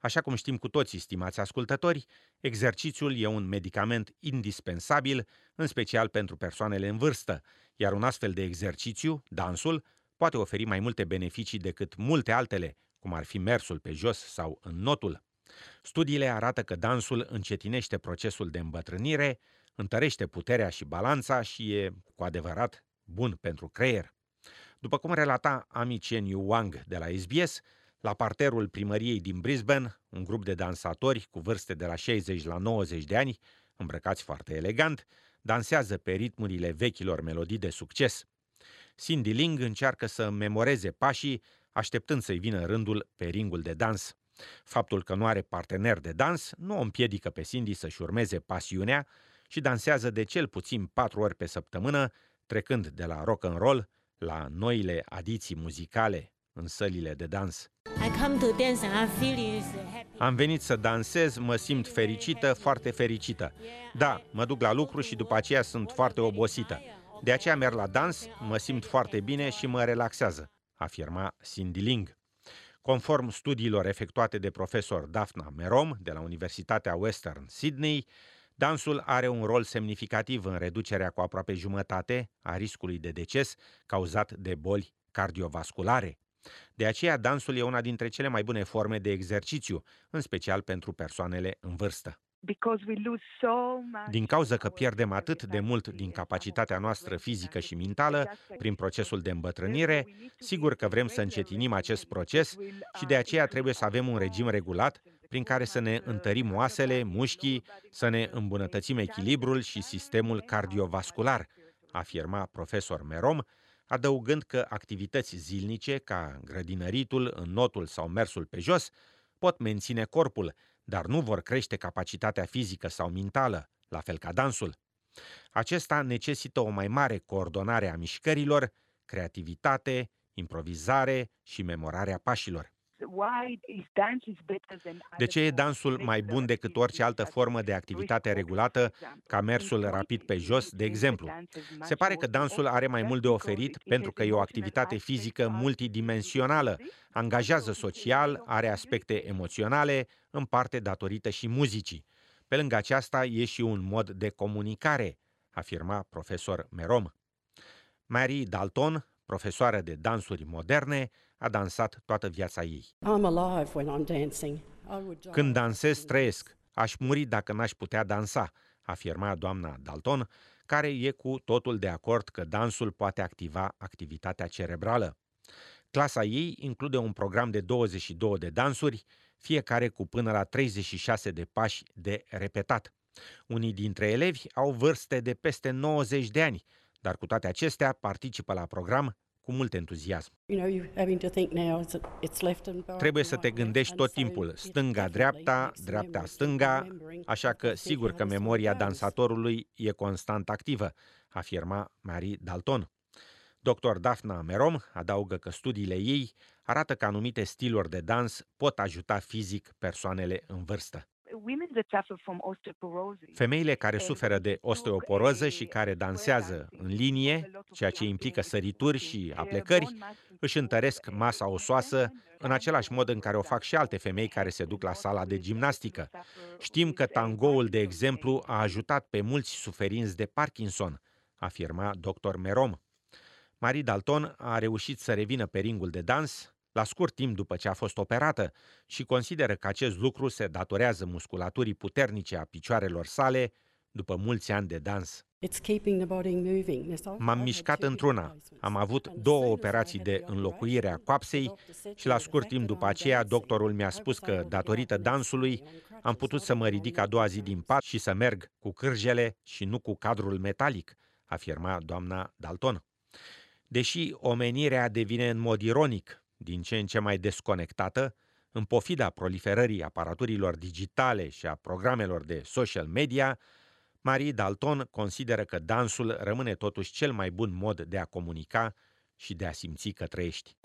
Așa cum știm cu toții, stimați ascultători, exercițiul e un medicament indispensabil, în special pentru persoanele în vârstă, iar un astfel de exercițiu, dansul, poate oferi mai multe beneficii decât multe altele, cum ar fi mersul pe jos sau în notul. Studiile arată că dansul încetinește procesul de îmbătrânire, întărește puterea și balanța și e cu adevărat bun pentru creier. După cum relata Ami Chen Yu Wang de la SBS, la parterul primăriei din Brisbane, un grup de dansatori cu vârste de la 60 la 90 de ani, îmbrăcați foarte elegant, dansează pe ritmurile vechilor melodii de succes. Cindy Ling încearcă să memoreze pașii, așteptând să-i vină rândul pe ringul de dans. Faptul că nu are partener de dans nu o împiedică pe Cindy să-și urmeze pasiunea și dansează de cel puțin patru ori pe săptămână, trecând de la rock and roll la noile adiții muzicale în sălile de dans. Am venit să dansez, mă simt fericită, foarte fericită. Da, mă duc la lucru și după aceea sunt foarte obosită. De aceea merg la dans, mă simt foarte bine și mă relaxează, afirma Cindy Ling. Conform studiilor efectuate de profesor Daphna Merom de la Universitatea Western Sydney, dansul are un rol semnificativ în reducerea cu aproape jumătate a riscului de deces cauzat de boli cardiovasculare. De aceea, dansul e una dintre cele mai bune forme de exercițiu, în special pentru persoanele în vârstă. Din cauza că pierdem atât de mult din capacitatea noastră fizică și mentală prin procesul de îmbătrânire, sigur că vrem să încetinim acest proces și de aceea trebuie să avem un regim regulat prin care să ne întărim oasele, mușchii, să ne îmbunătățim echilibrul și sistemul cardiovascular, afirma profesor Merom, adăugând că activități zilnice, ca grădinăritul, înnotul sau mersul pe jos, pot menține corpul, dar nu vor crește capacitatea fizică sau mentală, la fel ca dansul. Acesta necesită o mai mare coordonare a mișcărilor, creativitate, improvizare și memorarea pașilor. De ce e dansul mai bun decât orice altă formă de activitate regulată, ca mersul rapid pe jos, de exemplu? Se pare că dansul are mai mult de oferit pentru că e o activitate fizică multidimensională, angajează social, are aspecte emoționale, în parte datorită și muzicii. Pe lângă aceasta e și un mod de comunicare, afirma profesor Merom. Mary Dalton, profesoară de dansuri moderne, a dansat toată viața ei. Când dansez, trăiesc. Aș muri dacă n-aș putea dansa, afirma doamna Dalton, care e cu totul de acord că dansul poate activa activitatea cerebrală. Clasa ei include un program de 22 de dansuri, fiecare cu până la 36 de pași de repetat. Unii dintre elevi au vârste de peste 90 de ani, dar cu toate acestea participă la program cu mult entuziasm. Trebuie să te gândești tot timpul, stânga-dreapta, dreapta-stânga, așa că sigur că memoria dansatorului e constant activă, afirma Marie Dalton. Dr. Daphna Merom adaugă că studiile ei arată că anumite stiluri de dans pot ajuta fizic persoanele în vârstă. Femeile care suferă de osteoporoză și care dansează în linie, ceea ce implică sărituri și aplecări, își întăresc masa osoasă în același mod în care o fac și alte femei care se duc la sala de gimnastică. Știm că tangoul, de exemplu, a ajutat pe mulți suferinți de Parkinson, afirma dr. Merom. Marie Dalton a reușit să revină pe ringul de dans, la scurt timp după ce a fost operată și consideră că acest lucru se datorează musculaturii puternice a picioarelor sale după mulți ani de dans. M-am mișcat într-una. Am avut două operații de înlocuire a coapsei și la scurt timp după aceea doctorul mi-a spus că, datorită dansului, am putut să mă ridic a doua zi din pat și să merg cu cârjele și nu cu cadrul metalic, afirma doamna Dalton. Deși omenirea devine în mod ironic din ce în ce mai desconectată, în pofida proliferării aparaturilor digitale și a programelor de social media, Marie Dalton consideră că dansul rămâne totuși cel mai bun mod de a comunica și de a simți că trăiești.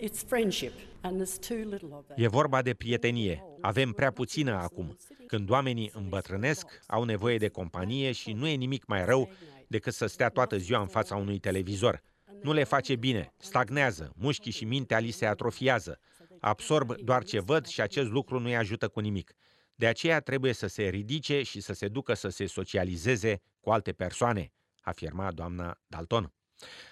E vorba de prietenie. Avem prea puțină acum. Când oamenii îmbătrânesc, au nevoie de companie și nu e nimic mai rău decât să stea toată ziua în fața unui televizor – nu le face bine, stagnează, mușchii și mintea li se atrofiază. Absorb doar ce văd și acest lucru nu-i ajută cu nimic. De aceea trebuie să se ridice și să se ducă să se socializeze cu alte persoane, afirma doamna Dalton.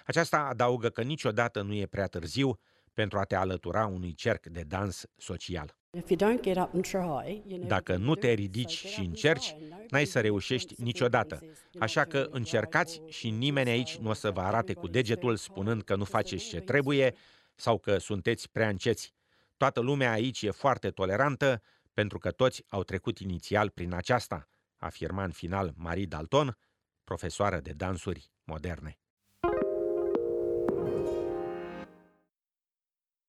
Aceasta adaugă că niciodată nu e prea târziu pentru a te alătura unui cerc de dans social. Dacă nu te ridici și încerci, n-ai să reușești niciodată. Așa că încercați și nimeni aici nu o să vă arate cu degetul spunând că nu faceți ce trebuie sau că sunteți prea înceți. Toată lumea aici e foarte tolerantă pentru că toți au trecut inițial prin aceasta, afirma în final Marie Dalton, profesoară de dansuri moderne.